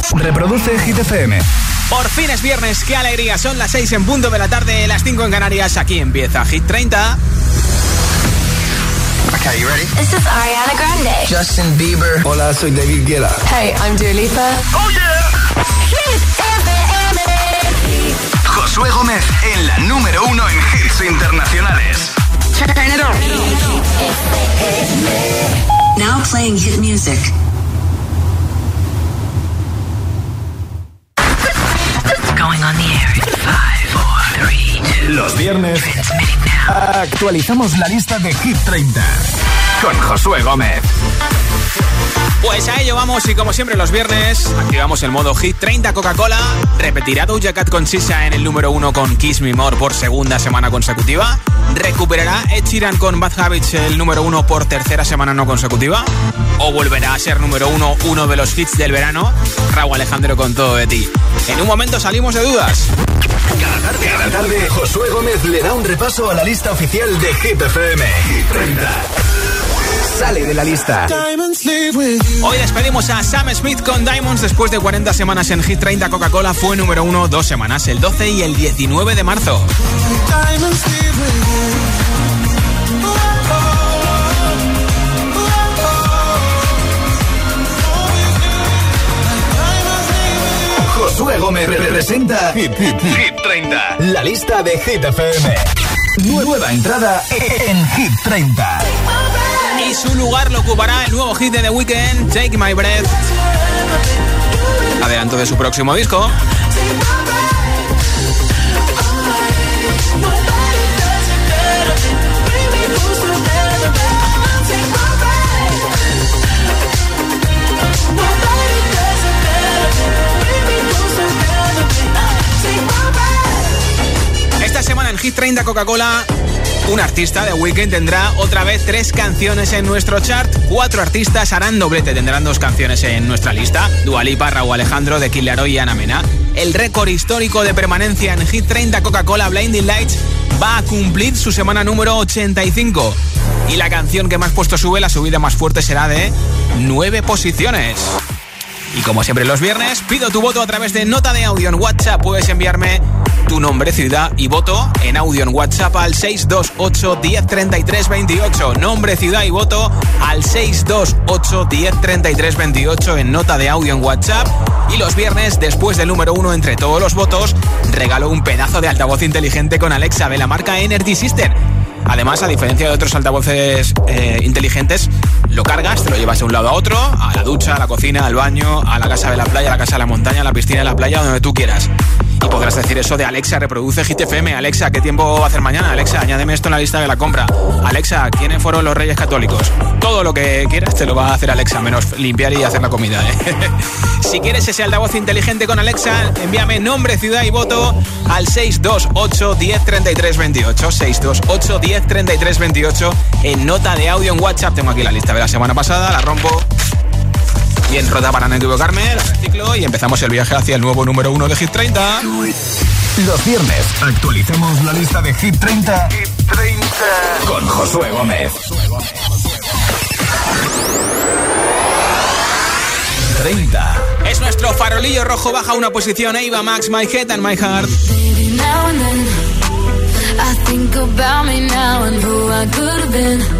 WhatsApp. Reproduce Hit FM. Por fin es viernes, qué alegría. Son las 6 en punto de la tarde, las 5 en Canarias. Aquí empieza Hit 30. Okay, you ready? This is Ariana Grande. Justin Bieber. Hola, soy David Guetta. Hey, I'm Dua Lipa. Oh yeah. Hit FM. Josué Gómez en la número uno en hits internacionales. Turn it on. Now playing hit music. Los viernes. Actualizamos la lista de Hit 30 con Josué Gómez. Pues a ello vamos y como siempre los viernes activamos el modo Hit 30 Coca-Cola. Repetirá Doja Cat con Sisa en el número 1 con Kiss Me More por segunda semana consecutiva. ¿Recuperará Ed Sheeran con Bad Habits el número 1 por tercera semana no consecutiva? ¿O volverá a ser número 1 uno de los hits del verano? Raúl Alejandro con todo de ti. En un momento salimos de dudas. Cada tarde, cada tarde, Josué Gómez le da un repaso a la lista oficial de Hit FM. Hit 30. Sale de la lista. Hoy despedimos a Sam Smith con Diamonds después de 40 semanas en Hit 30 Coca-Cola. Fue número 1 dos semanas, el 12 y el 19 de marzo. Josué Gómez representa Hit, Hit, Hit 30. La lista de Hit FM. Nueva entrada en Hit 30. Y su lugar lo ocupará el nuevo hit de The Weeknd, Take My Breath. Adelanto de su próximo disco. Esta semana en Hit 30 Coca-Cola, un artista de Weekend tendrá otra vez tres canciones en nuestro chart. Cuatro artistas harán doblete, tendrán dos canciones en nuestra lista. Dualipa, Raúl Alejandro, de Killaro y Ana Mena. El récord histórico de permanencia en Hit 30 Coca-Cola Blinding Lights va a cumplir su semana número 85. Y la canción que más puesto sube, la subida más fuerte será de nueve posiciones. Y como siempre los viernes, pido tu voto a través de nota de audio en WhatsApp. Puedes enviarme tu nombre, ciudad y voto en audio en WhatsApp al 628 1033 28. Nombre, ciudad y voto al 628 1033 28 en nota de audio en WhatsApp. Y los viernes, después del número uno entre todos los votos, regalo un pedazo de altavoz inteligente con Alexa de la marca Energy System. Además, a diferencia de otros altavoces eh, inteligentes, lo cargas, te lo llevas de un lado a otro, a la ducha, a la cocina, al baño, a la casa de la playa, a la casa de la montaña, a la piscina de la playa, donde tú quieras. Y podrás decir eso de Alexa, reproduce Hit FM. Alexa, ¿qué tiempo va a hacer mañana? Alexa, añádeme esto en la lista de la compra. Alexa, ¿quiénes fueron los reyes católicos? Todo lo que quieras te lo va a hacer Alexa, menos limpiar y hacer la comida. ¿eh? si quieres ese altavoz inteligente con Alexa, envíame nombre, ciudad y voto al 628 1033 28. 628 1033 28 en nota de audio en WhatsApp. Tengo aquí la lista de la semana pasada, la rompo bien rota para no equivocarme, la reciclo y empezamos el viaje hacia el nuevo número uno de Hit 30. Los viernes actualizamos la lista de Hit 30, Hit 30. con Josué Gómez. 30. Es nuestro farolillo rojo, baja una posición. Eva Max, My Head and My Heart. Baby, now and then, I think about me now and who I could have been.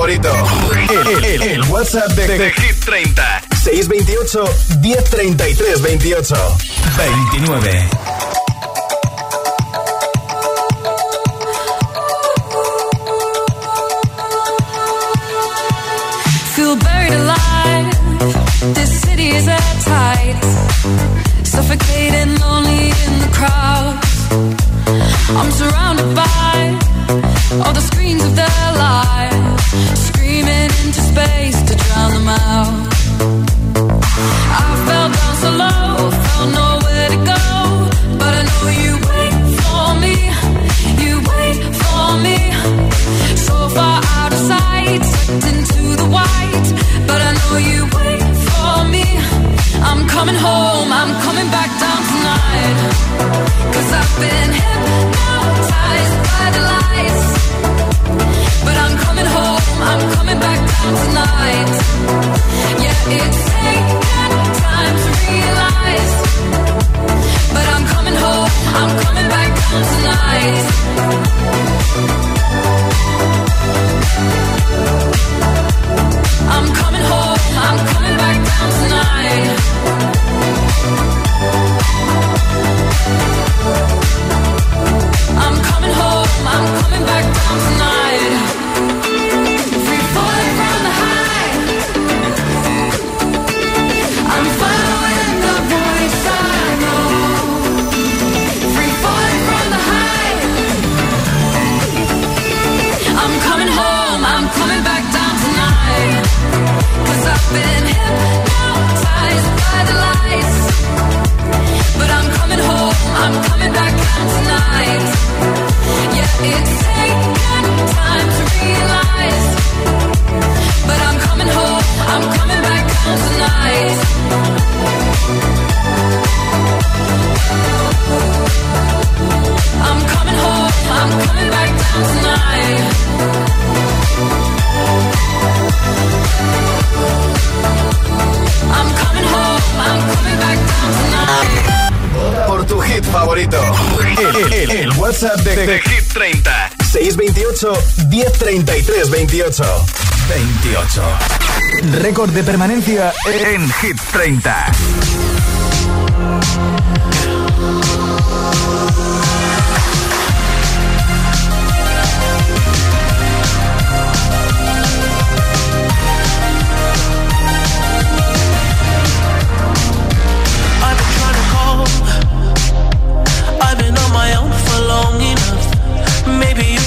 Favorito. El, WhatsApp de, Hit 30. 628 1033 28 29. Feel buried alive. This city is tight. Suffocating, lonely in the crowd. I'm surrounded by all the screens of their lives, screaming into space to drown them out. I fell down so low, felt nowhere to go, but I know you wait for me, you wait for me. So far out of sight, sucked into the white, but I know you wait for me. I'm coming home, I'm coming back down tonight, cause I've been hypnotized by the lights. But I'm coming home, I'm coming back down tonight. I'm coming home, I'm coming back down tonight. Coming back down 628 1033 28 28. Récord de permanencia en Hit 30.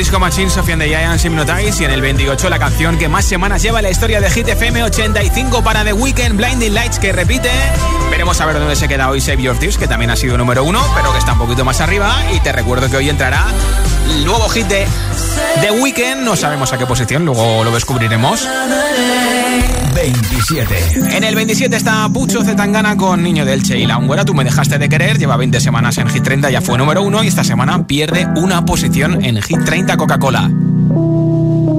Disco Machine, Sofian de Giants Hypnotize y en el 28 la canción que más semanas lleva la historia de Hit FM 85 para The Weekend Blinding Lights que repite, Veremos a ver dónde se queda hoy Save Your Tears, que también ha sido número uno, pero que está un poquito más arriba. Y te recuerdo que hoy entrará el nuevo hit de The Weeknd. No sabemos a qué posición, luego lo descubriremos. 27. En el 27 está Pucho Zetangana con Niño del Che y la Hungura. Tú me dejaste de querer, lleva 20 semanas en Hit 30, ya fue número uno y esta semana pierde una posición en Hit 30 Coca-Cola.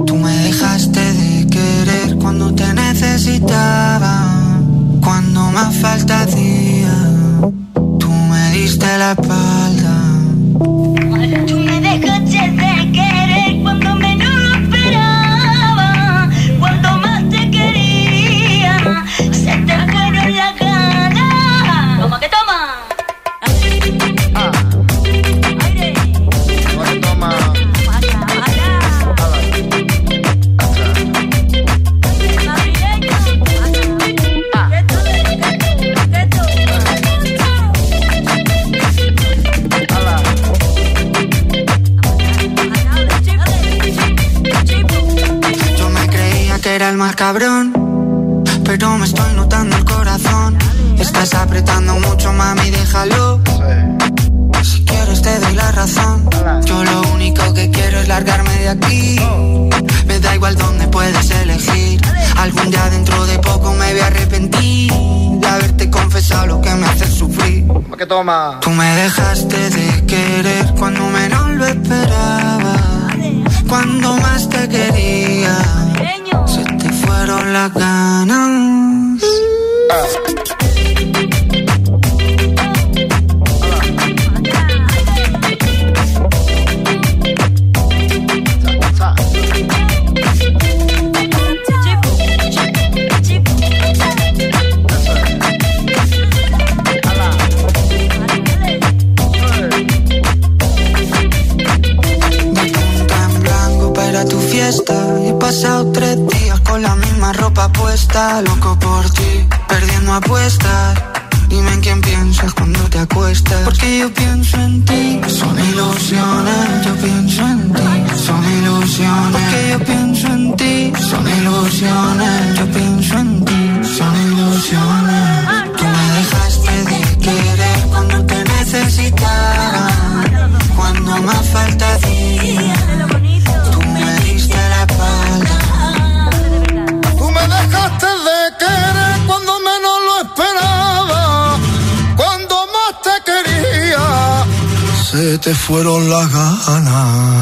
Tú me dejaste de querer cuando te necesitaba, cuando más falta hacía. Tú me diste la espalda. Que toma. Fueron las ganas.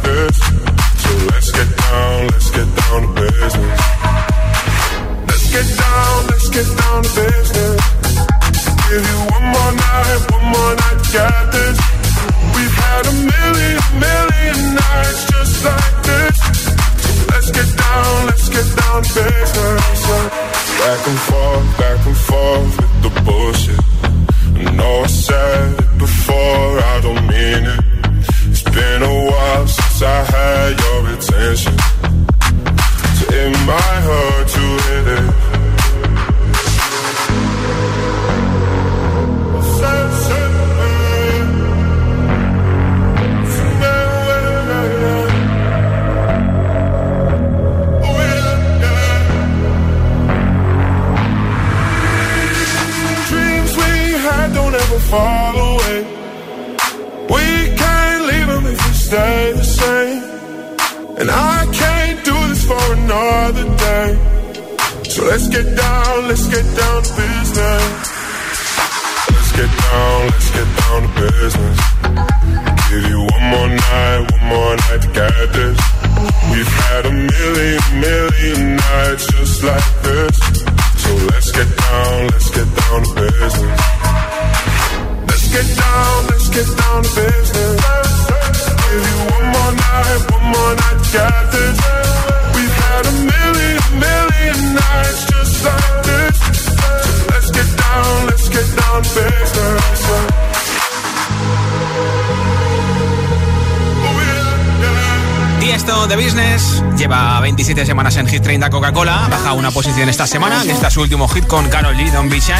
Tiesto de Business lleva 27 semanas en Hit 30 Coca-Cola, baja una posición esta semana, que está su último hit con Carol G, Be Shy.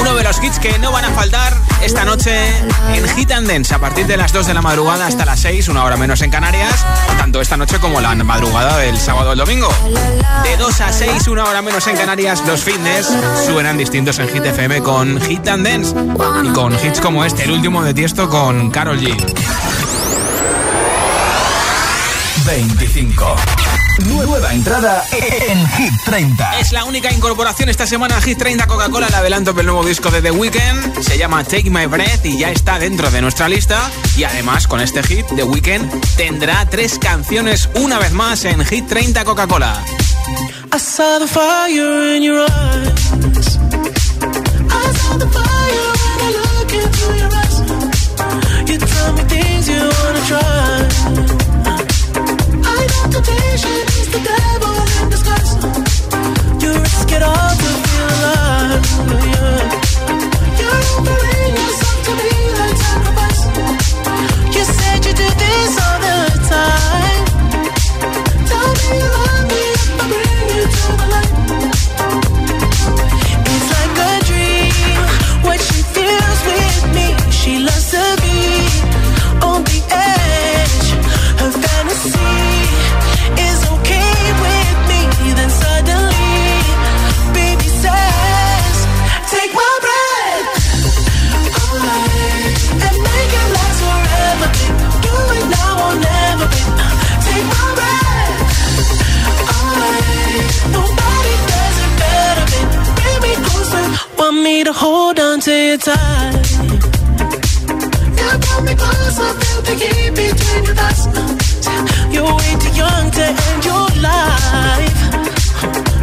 Uno de los hits que no van a faltar esta noche en Hit and Dance, a partir de las 2 de la madrugada hasta las 6, una hora menos en Canarias, tanto esta noche como la madrugada del sábado el domingo. De 2 a 6, una hora menos en Canarias, los fitness suenan distintos en Hit FM con Hit and Dance y con hits como este, el último de Tiesto con Carol G. 25. Nueva entrada en Hit 30. Es la única incorporación esta semana a Hit 30 Coca-Cola, el adelanto del nuevo disco de The Weeknd. Se llama Take My Breath y ya está dentro de nuestra lista. Y además, con este hit, The Weeknd tendrá tres canciones una vez más en Hit 30 Coca-Cola. I saw the fire in your eyes. I saw the fire when I look into your eyes. You tell me things you wanna try. You risk it all to feel alive. Yeah. You're to hold on to you tight. You pull me closer, feel the heat between your thighs. You're way too young to end your life.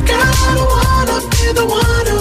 Girl, I don't wanna be the one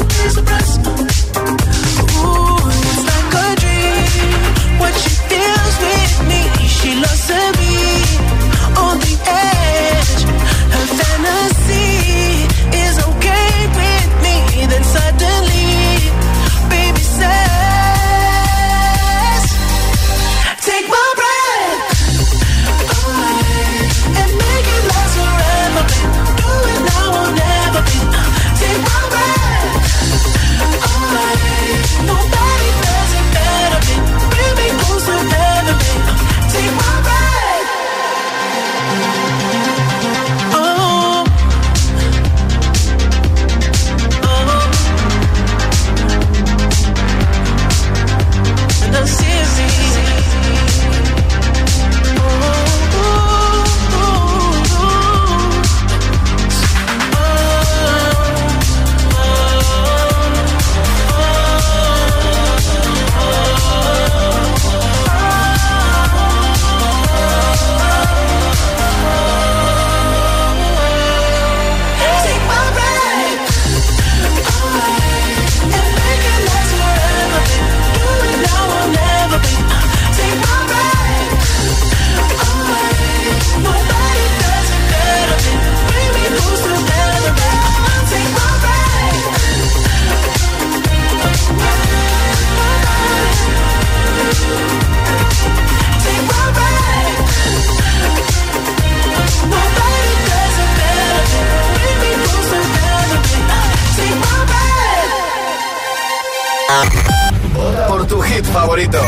hit favorito.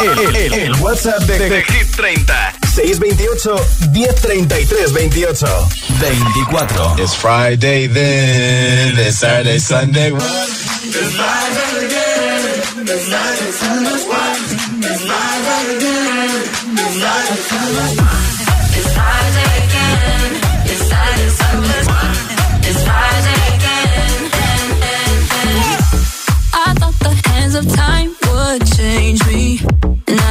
El, el- el WhatsApp de, de Hit 30. 628 1033 28. 24. It's Friday then, it's Saturday, Sunday. It's Friday again. It's Saturday, Sunday.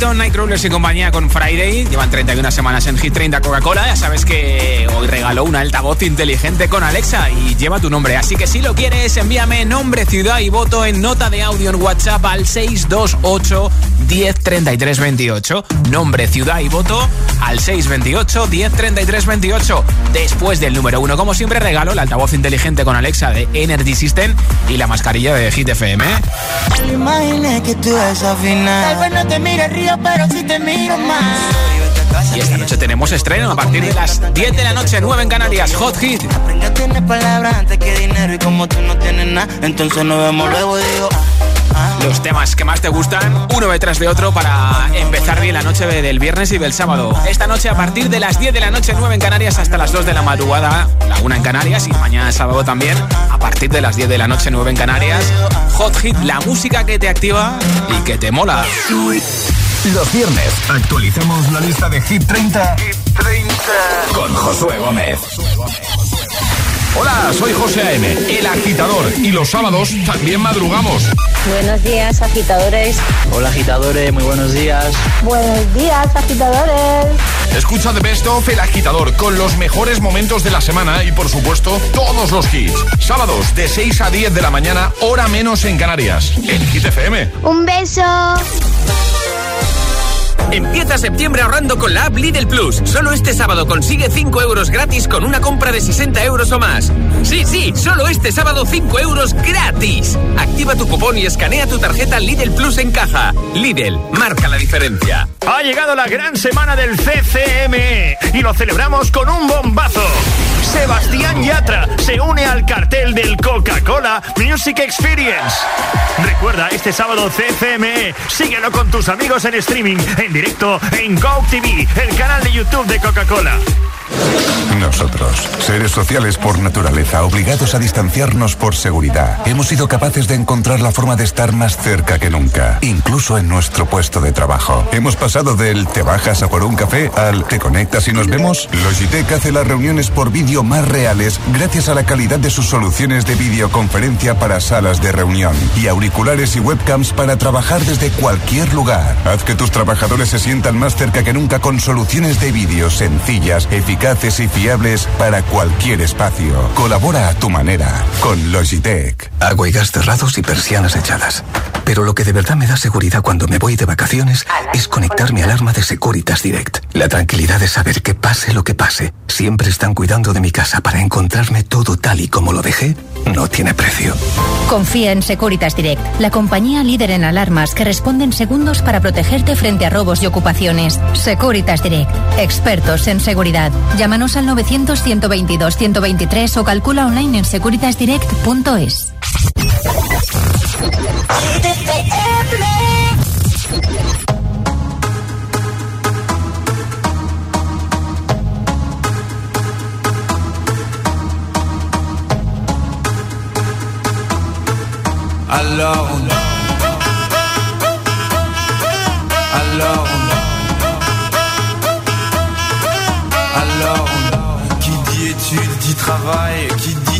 Riton Nightcrawlers y compañía con Friday. Llevan 31 semanas en Hit 30 Coca-Cola. Ya sabes que hoy regaló un altavoz inteligente con Alexa y lleva tu nombre. Así que si lo quieres, envíame nombre, ciudad y voto en nota de audio en WhatsApp al 628 1033 28. Nombre, ciudad y voto al 628 1033 28. Después del número 1, como siempre, regalo el altavoz inteligente con Alexa de Energy System y la mascarilla de Hit FM. Imaginé que tú desafinas. Tal vez no te mire río, pero si te miro más. Y esta noche tenemos estreno a partir de las 10 de la noche, 9 en Canarias, Hot Hit. Aprende a tener palabras antes que dinero y como tú no tienes nada, entonces nos vemos luego digo. Los temas que más te gustan, uno detrás de otro, para empezar bien la noche del viernes y del sábado. Esta noche a partir de las 10 de la noche, 9 en Canarias, hasta las 2 de la madrugada, la 1 en Canarias y mañana sábado también, a partir de las 10 de la noche, 9 en Canarias. Hot Hit, la música que te activa y que te mola. Los viernes actualizamos la lista de Hit 30, con Josué Gómez. Hola, soy José A.M., el agitador. Y los sábados también madrugamos. Buenos días, agitadores. Hola agitadores, muy buenos días. Buenos días, agitadores. Escucha The Best of El Agitador con los mejores momentos de la semana y, por supuesto, todos los hits. Sábados de 6 a 10 de la mañana, hora menos en Canarias. En Hit FM. Un beso. Empieza septiembre ahorrando con la app Lidl Plus. Solo este sábado consigue 5 euros gratis con una compra de 60 euros o más. Sí, sí, solo este sábado 5 euros gratis. Activa tu cupón y escanea tu tarjeta Lidl Plus en caja. Lidl, marca la diferencia. Ha llegado la gran semana del CCME y lo celebramos con un bombazo. Sebastián Yatra se une al cartel del Coca-Cola Music Experience. Recuerda, este sábado CCME, síguelo con tus amigos en streaming, en directo en Go TV, el canal de YouTube de Coca-Cola. Nosotros, seres sociales por naturaleza, obligados a distanciarnos por seguridad, hemos sido capaces de encontrar la forma de estar más cerca que nunca, incluso en nuestro puesto de trabajo. Hemos pasado del te bajas a por un café al te conectas y nos vemos. Logitech hace las reuniones por vídeo más reales gracias a la calidad de sus soluciones de videoconferencia para salas de reunión y auriculares y webcams para trabajar desde cualquier lugar. Haz que tus trabajadores se sientan más cerca que nunca con soluciones de vídeo sencillas, eficaces y fiables para cualquier espacio. Colabora a tu manera con Logitech. Agua y gas cerrados y persianas echadas. Pero lo que de verdad me da seguridad cuando me voy de vacaciones es conectar mi alarma de Securitas Direct. La tranquilidad de saber que pase lo que pase, siempre están cuidando de mi casa para encontrarme todo tal y como lo dejé, no tiene precio. Confía en Securitas Direct, la compañía líder en alarmas que responde en segundos para protegerte frente a robos y ocupaciones. Securitas Direct, expertos en seguridad. Llámanos al 900-122-123 o calcula online en securitasdirect.es. Alors on Alors on Alors on Qui dit études dit travail Qui dit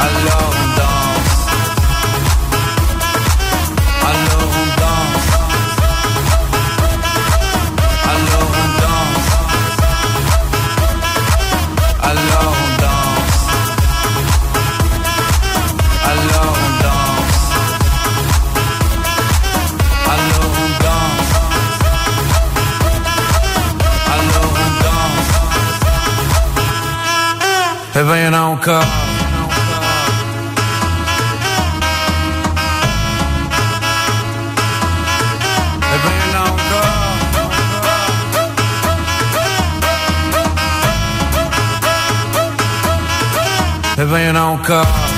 alors Eh ben y'en a encore.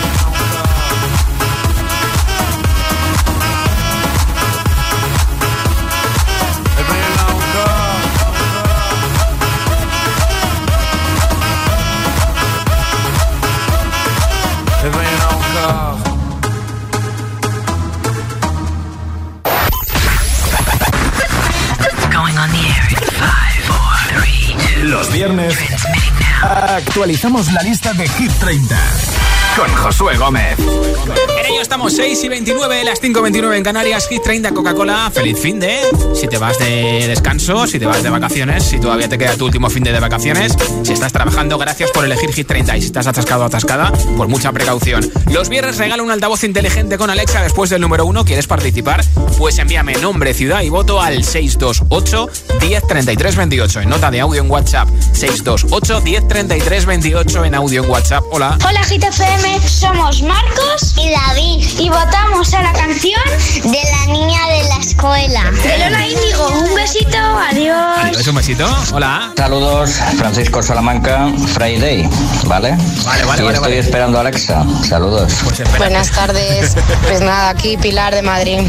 Actualizamos la lista de Hit 30 con Josué Gómez. En ello estamos 6 y 29, las 5 y 29 en Canarias, Hit 30 Coca-Cola. Feliz fin de. Si te vas de descanso, si te vas de vacaciones, si todavía te queda tu último fin de, de vacaciones, si estás trabajando, gracias por elegir Hit 30 y si estás atascado o atascada, por mucha precaución. Los viernes regala un altavoz inteligente con Alexa después del número 1. ¿Quieres participar? Pues envíame nombre, ciudad y voto al 628 10 33 28 en nota de audio en WhatsApp. 628 10 33 28 en audio en WhatsApp. Hola. Hola GTFM, somos Marcos y David y votamos a la canción de la niña de la escuela. De Lola Índigo, un besito, adiós. Adiós, un besito. Hola. Saludos, Francisco Salamanca, Friday, ¿vale? Vale, vale, y vale, estoy vale. esperando a Alexa. Saludos. Buenas tardes. Pues nada, aquí Pilar de Madrid.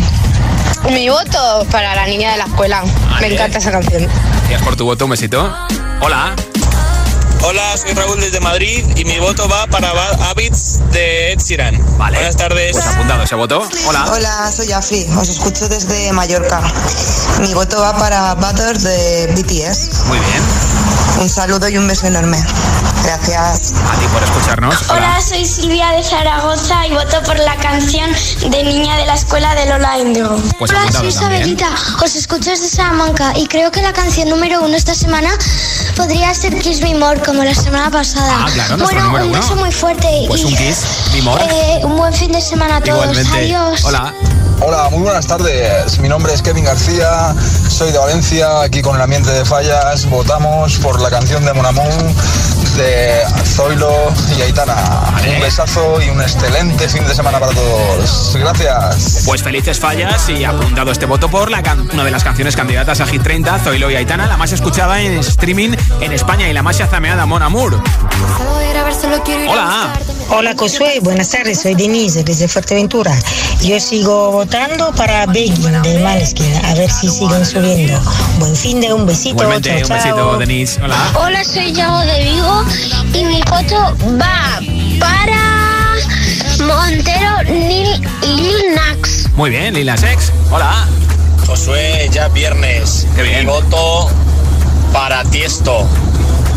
Mi voto para la niña de la escuela. Me encanta esa canción. Gracias por tu voto, un besito. Hola. Hola, soy Raúl desde Madrid y mi voto va para Bad Habits de Ed Sheeran. Vale. Buenas tardes. Pues apuntado ese voto. Hola. Hola, soy Afi, os escucho desde Mallorca. Mi voto va para Butter de BTS. Muy bien. Un saludo y un beso enorme. Gracias. A ti por escucharnos. Hola, soy Silvia de Zaragoza y voto por la canción de Niña de la Escuela de Lola Índigo. Pues Hola, soy. Isabelita, os escucho desde Salamanca y creo que la canción número uno esta semana podría ser Kiss Me More, como la semana pasada. Ah, claro, bueno, un uno. beso muy fuerte Pues y un kiss, mi more. eh, un buen fin de semana a todos. Igualmente. Adiós. Hola. Hola, muy buenas tardes. Mi nombre es Kevin García, soy de Valencia, aquí con el ambiente de fallas. Votamos por la canción de Mon Amour de Zoilo y Aitana. Un besazo y un excelente fin de semana para todos. Gracias. Pues felices fallas y apuntado este voto por la can- una de las canciones candidatas a Hit 30, Zoilo y Aitana, la más escuchada en streaming en España y la más chazameada, Mon Amour. Hola. Hola Josué, buenas tardes, soy Denise desde Fuerteventura. Yo sigo votando para Begging de Maneskin, a ver si siguen subiendo. Buen fin de un besito, Igualmente, chao, un chao. besito, Denise. Hola. Hola, soy Yago de Vigo y mi voto va para Montero Lil, Lil Nax. Muy bien, Lil Nas X. Hola. Josué, ya viernes. Qué bien. Mi voto para Tiesto.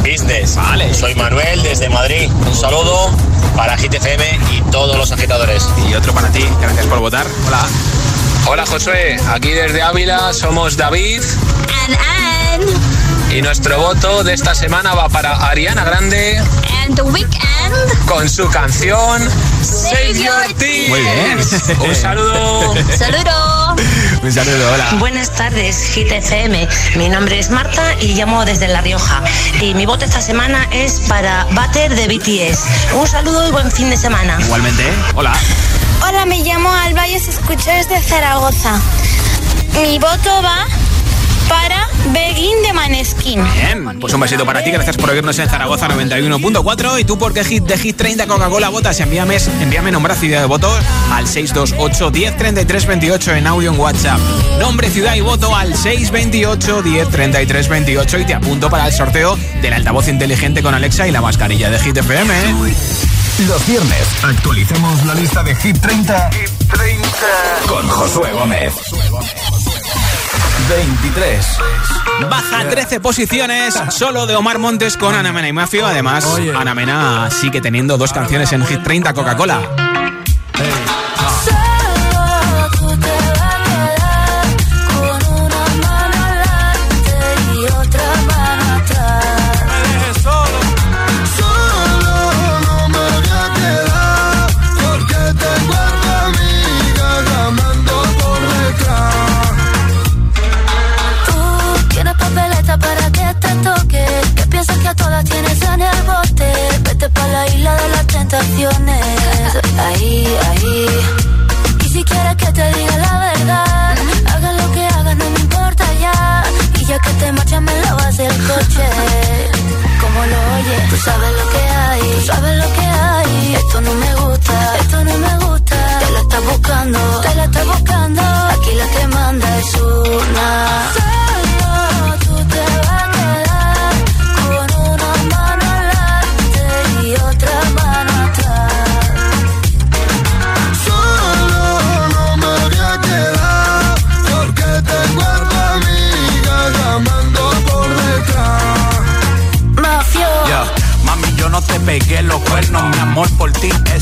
Business. Vale. Soy Manuel desde Madrid. Un saludo para GTFM y todos los agitadores. Y otro para ti. Gracias por votar. Hola. Hola Josué, aquí desde Ávila somos David And Ann. y nuestro voto de esta semana va para Ariana Grande And The Weeknd. con su canción Save Your Tears. Muy bien. Un saludo. Saludo. Un saludo, hola. Buenas tardes, GTFM. Mi nombre es Marta y llamo desde La Rioja. Y mi voto esta semana es para Butter de BTS. Un saludo y buen fin de semana. Igualmente, hola. Hola, me llamo Alba y os escucho desde Zaragoza. Mi voto va para Begin de Maneskin. Bien, pues un besito para ti, gracias por oírnos en Zaragoza 91.4 y tú porque hit de Hit 30 Coca-Cola votas, envíame, envíame nombre, ciudad de voto al 628 10 28 en audio en WhatsApp. Nombre, ciudad y voto al 628 10 28 y te apunto para el sorteo del altavoz inteligente con Alexa y la mascarilla de Hit FM. Los viernes actualicemos la lista de Hit 30, con Josué Gómez. 23. Baja 13 posiciones solo de Omar Montes con Ana Mena y Mafio. Además, Ana Mena sigue teniendo dos canciones en Hit 30 Coca-Cola. Ahí, ahí. Y si quieres que te diga la verdad, haga lo que hagas, no me importa ya. Y ya que te marchas, me lavas el coche. Como lo oyes, tú sabes lo que hay, tú sabes lo que hay. Esto no me gusta,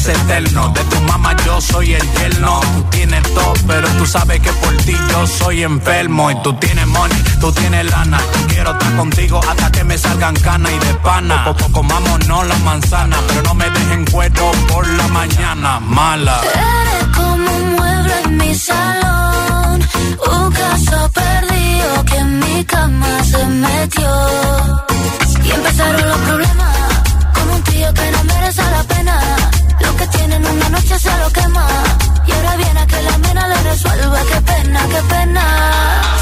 De tu mamá yo soy el yerno. Tú tienes todo, pero tú sabes que por ti yo soy enfermo. Y tú tienes money, tú tienes lana. Quiero estar contigo hasta que me salgan canas y de pana. Poco comámonos la manzana, pero no me dejen cuero por la mañana. Mala. Eres como un mueble en mi salón, un caso perdido que en mi cama se metió. Y empezaron los problemas, con un tío que no merece la pena. Que tienen una noche se lo quema. Y ahora viene a que la mena le resuelva, qué pena, qué pena.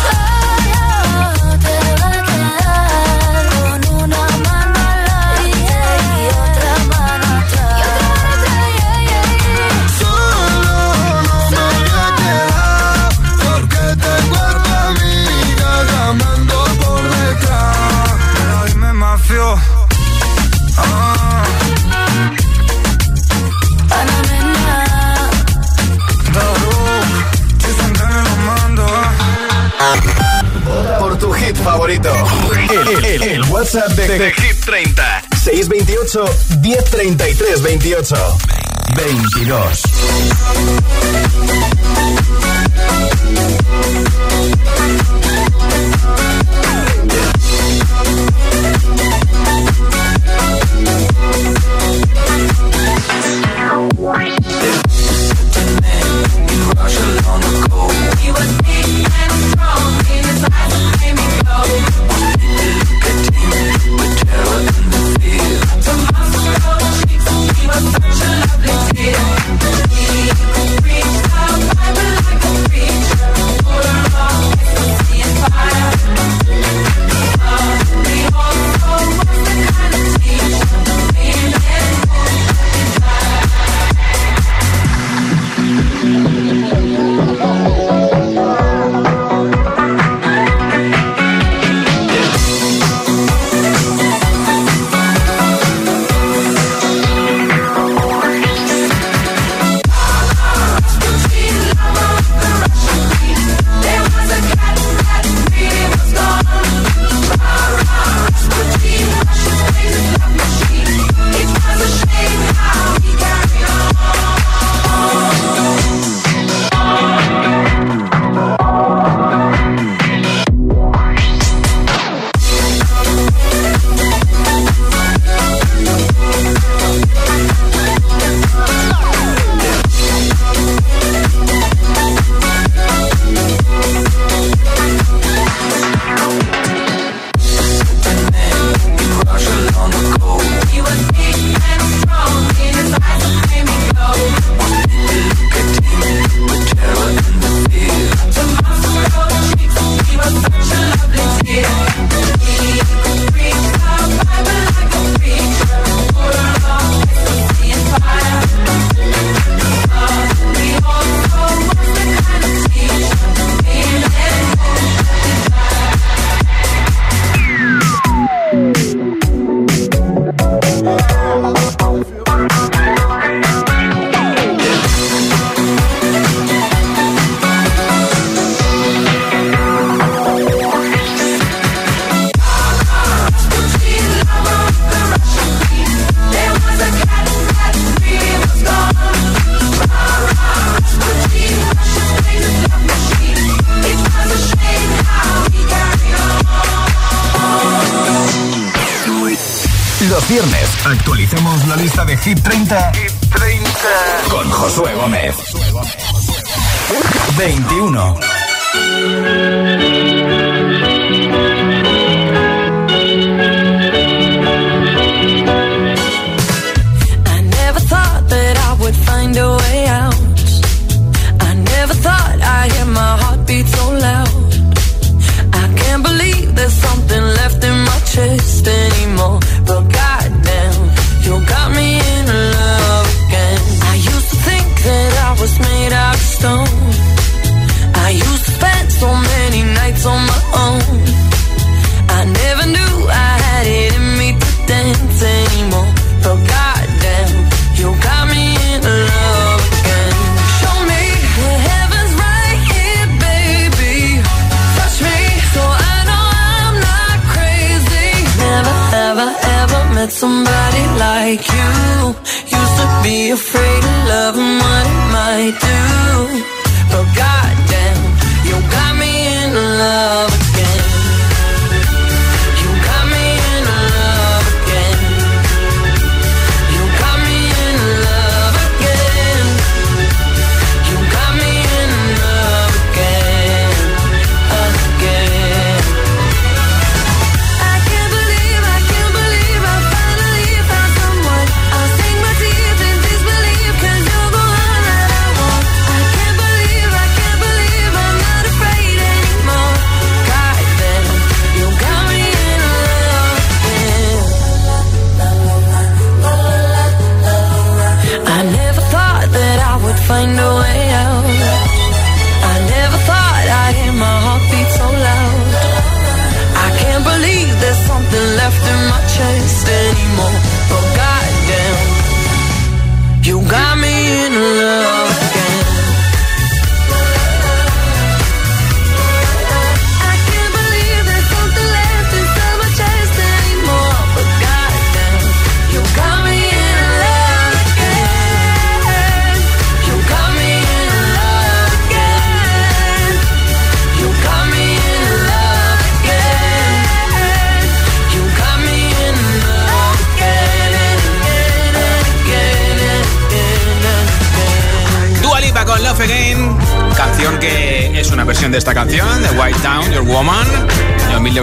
Solo te va a quedar con una mano adelante y otra mano atrás. Solo no me voy a quedar porque tengo a tu amiga llamando por detrás. Pero dime mafio. Ah, favorito. El, el- el WhatsApp de, de Hit 30. 628 1033 28. 22.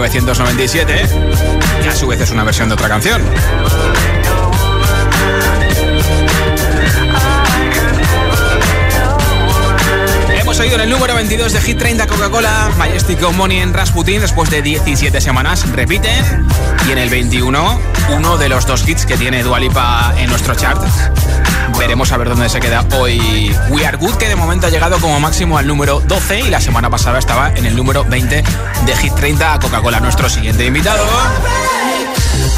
1997, que a su vez es una versión de otra canción. Hemos oído en el número 22 de Hit 30 Coca-Cola, Majestic Money en Rasputin después de 17 semanas, repiten, y en el 21, uno de los dos hits que tiene Dualipa en nuestro chart. Veremos a ver dónde se queda hoy We Are Good, que de momento ha llegado como máximo al número 12 y la semana pasada estaba en el número 20 de Hit 30 Coca-Cola. Nuestro siguiente invitado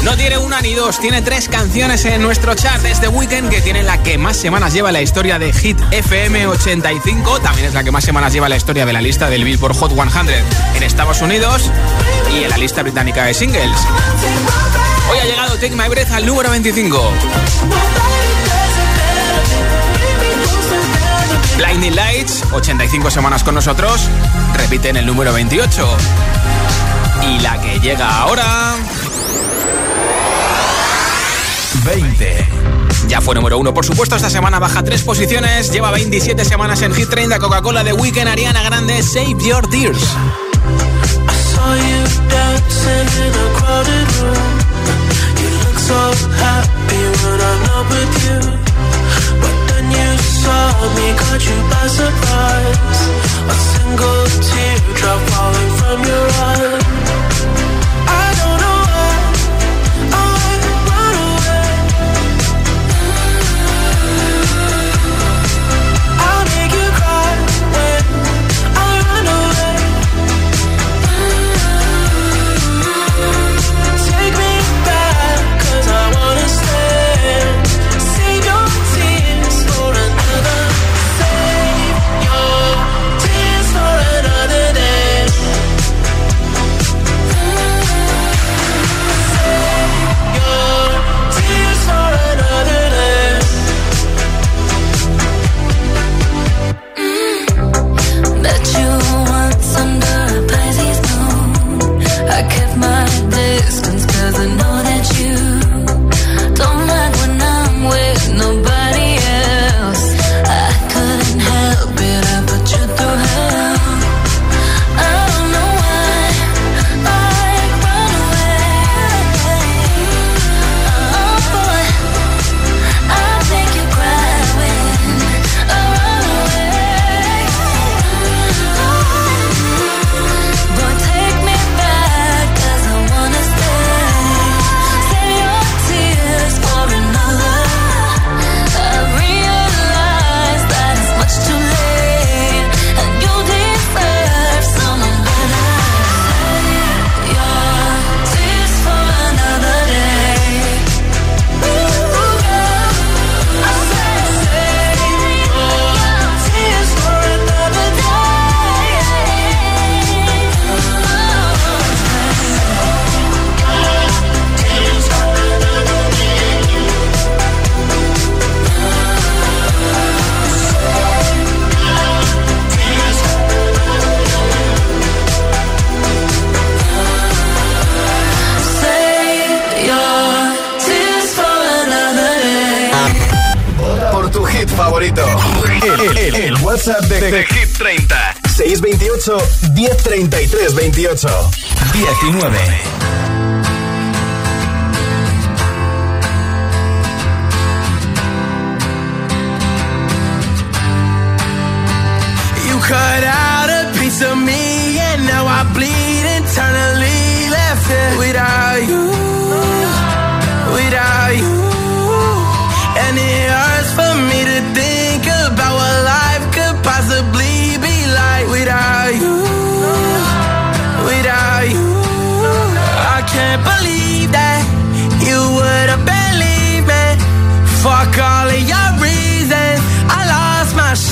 no tiene una ni dos, tiene tres canciones en nuestro chart. Es The Weeknd, que tiene la que más semanas lleva la historia de Hit FM 85. También es la que más semanas lleva la historia de la lista del Billboard Hot 100 en Estados Unidos y en la lista británica de singles. Hoy ha llegado Take My Breath al número 25. Blinding Lights, 85 semanas con nosotros, repite en el número 28. Y la que llega ahora... 20. Ya fue número uno, por supuesto, esta semana baja tres posiciones, lleva 27 semanas en Hit 30 Coca-Cola de Weekend Ariana Grande, Save Your Tears. Saw me, caught you by surprise. A single teardrop falling from your eye.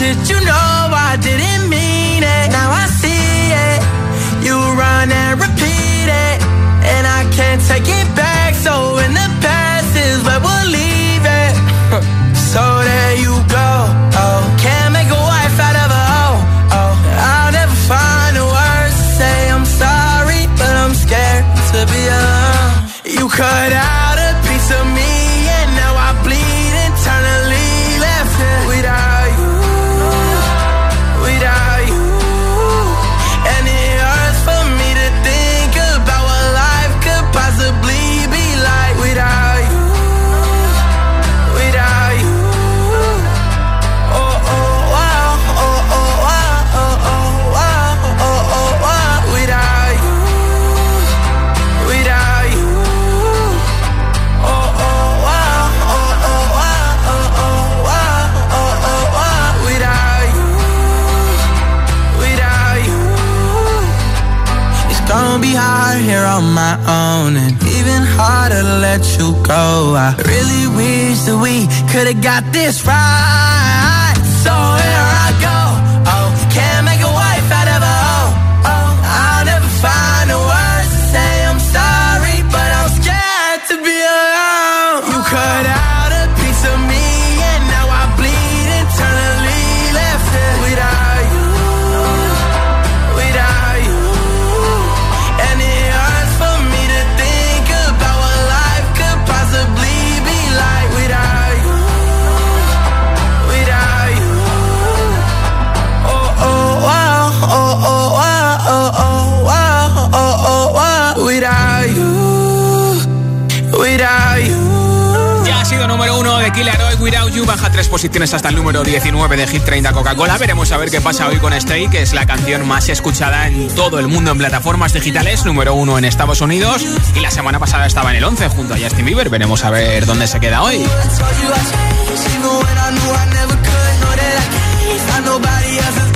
did you know I didn't let you go. I really wish that we could've got this right. So. posiciones hasta el número 19 de Hit 30 Coca-Cola. Veremos a ver qué pasa hoy con Stay, que es la canción más escuchada en todo el mundo en plataformas digitales, número uno en Estados Unidos. Y la semana pasada estaba en el 11 junto a Justin Bieber. Veremos a ver dónde se queda hoy.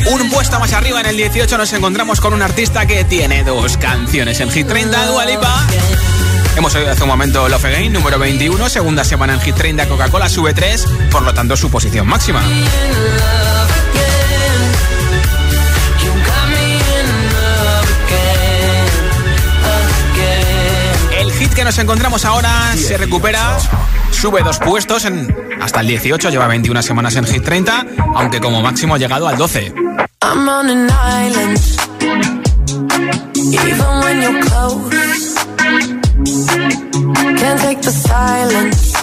Un puesto más arriba en el 18 nos encontramos con un artista que tiene dos canciones en Hit 30, Dualipa. Hemos oído hace un momento Love Again, número 21, segunda semana en Hit 30, Coca-Cola sube 3, por lo tanto su posición máxima. El hit que nos encontramos ahora se recupera, sube dos puestos en, hasta el 18, lleva 21 semanas en Hit 30, aunque como máximo ha llegado al 12. I'm on an island, even when you're close. Can't take the silence.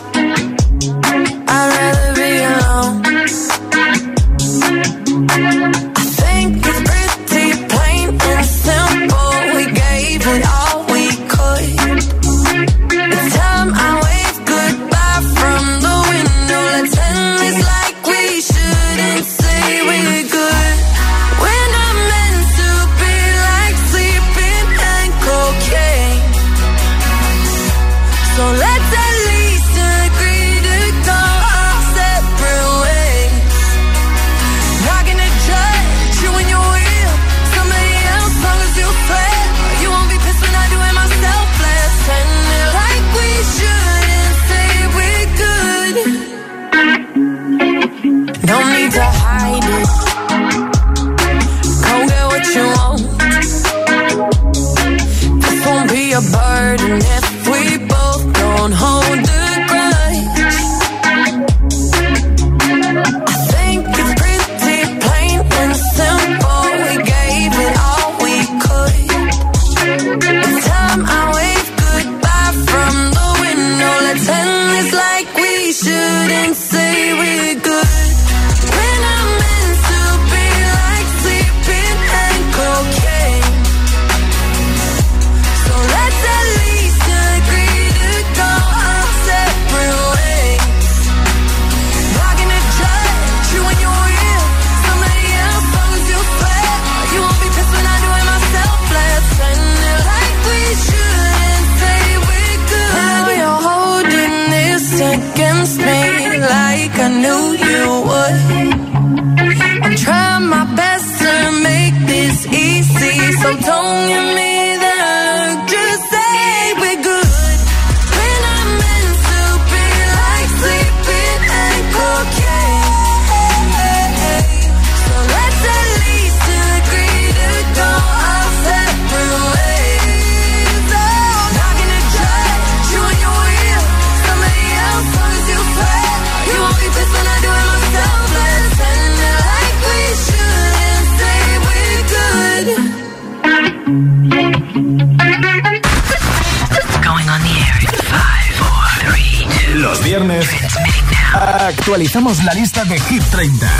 Actualizamos la lista de Hit 30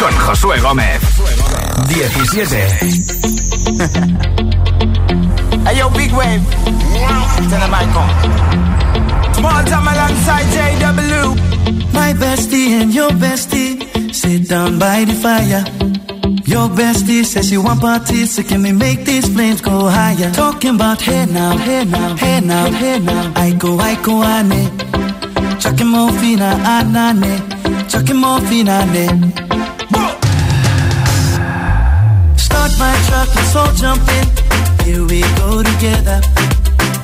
con Josué Gómez. 17. hey yo, Big Wave. Tell the mic on. Small time alongside JW. My bestie and your bestie sit down by the fire. Your bestie says she want parties, so can we make these flames go higher? Talking about hey now, hey now, hey now, hey now. I go, I go, I Chucking more fina anane, chucking more fina ne. Start my truck, let's all jump in. Here we go together.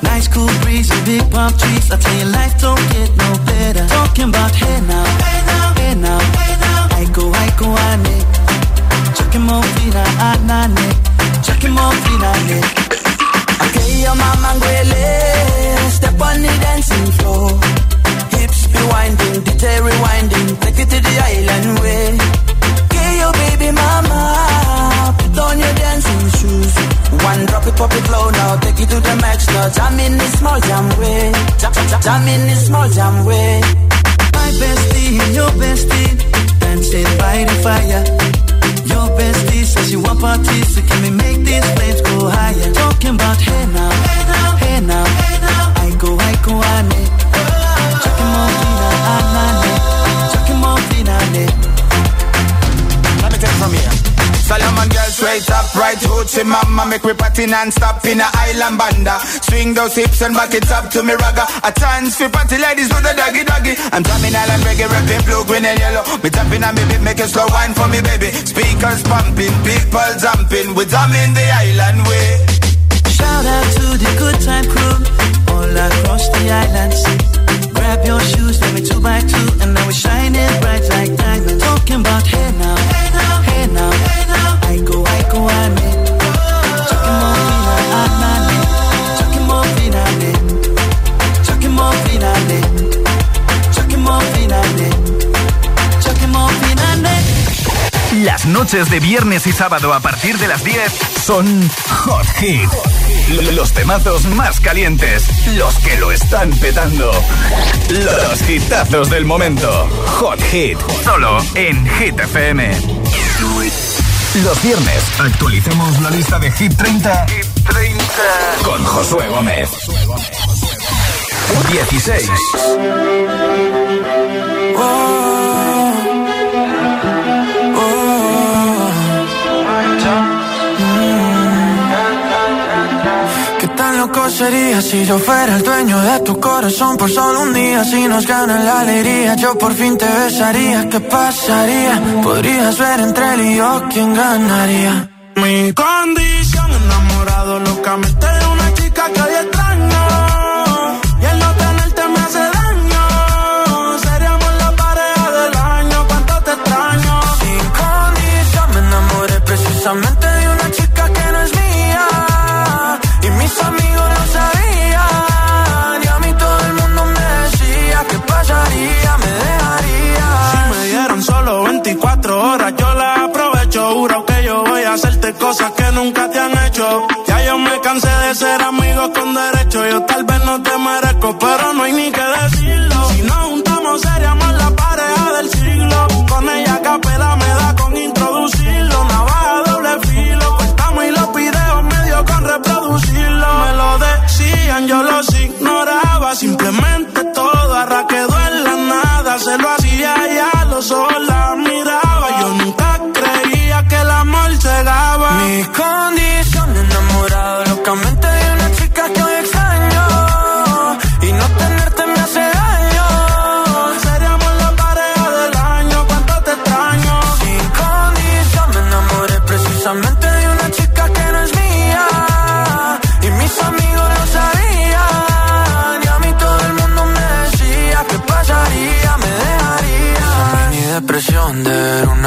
Nice cool breeze and big palm trees. I tell you, life don't get no better. Talking about hey now, hey now, hey now, hey now. I go, I go, ane. Chucking more fina anane, chucking more fina ne. Okay, your mama step on the dancing floor be winding, DJ rewinding, take it to the island way. Get your baby mama, put on your dancing shoes. One drop it, pop it low now, take it to the max now. Jam in this small jam way, jam, jam, jam in this small jam way. My bestie, your bestie, dancing by the fire. Your bestie says she want parties, so can we make these flames go higher? Talking about hey now, hey now, hey now, hey now. I go, I go, I need. Let me take from here. Straight up, right mama Make me party non-stop in a island banda Swing those hips and back it up to me ragga A chance for party ladies with the doggy doggy I'm drumming island reggae, rapping blue, green and yellow Me tapping on me beat, make a slow wine for me baby Speakers pumping, people jumping We drumming the island way Shout out to the good time crew All across the island Grab your shoes, let me two by two, and now we're shining bright like diamonds. Talking about hey now, hey now, hey now, hey now. I go, I go, I need. Las noches de viernes y sábado a partir de las 10 son Hot Hit. Los temazos más calientes, los que lo están petando. Los hitazos del momento. Hot Hit, solo en Hit FM. Los viernes actualizamos la lista de Hit 30, 30. con Josué Gómez. 16. Loco sería si yo fuera el dueño de tu corazón por solo un día. Si nos gana la alegría, yo por fin te besaría. ¿Qué pasaría? Podrías ver entre él y yo quién ganaría. Mi condición, enamorado locamente de una chica que hoy extraño. Ser amigos con derecho. Yo tal vez no te merezco, pero no hay ni que decirlo.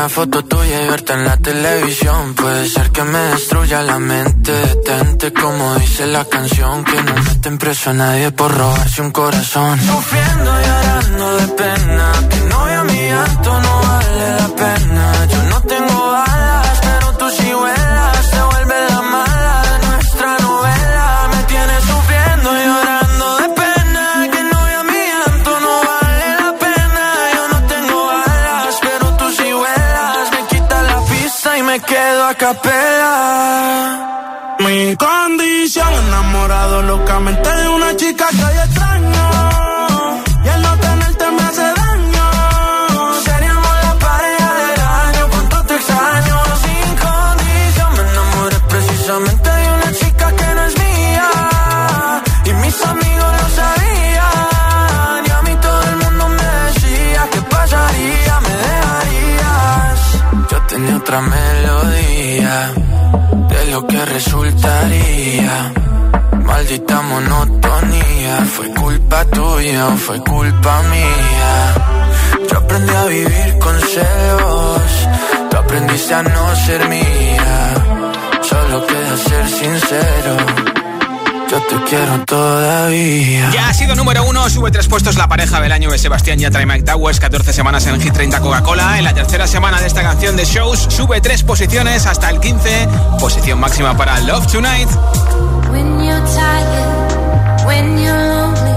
Una foto tuya y verte en la televisión. Puede ser que me destruya la mente. Detente como dice la canción. Que no meten preso a nadie por robarse un corazón. Sufriendo y llorando de pena. Que no a mi alto no vale la pena. Mi condición, enamorado locamente de una chica que hay extraño. Y el no tenerte me hace daño. Seríamos la pareja del año, cuánto te extraño. Sin condición, me enamoré precisamente de una chica que no es mía. Y mis amigos lo sabían. Y a mí todo el mundo me decía que pasaría, me dejarías. Yo tenía otra de lo que resultaría. Maldita monotonía, fue culpa tuya o fue culpa mía. Yo aprendí a vivir con celos, tú aprendiste a no ser mía. Solo queda ser sincero yo te quiero todavía. Ya ha sido número uno, sube tres puestos la pareja del año de Sebastián Yatra y Mike Towers, 14 semanas en Hit 30 Coca-Cola. En la tercera semana de esta canción de shows, sube tres posiciones hasta el 15, posición máxima para Love Tonight. Reproduce Hit FM.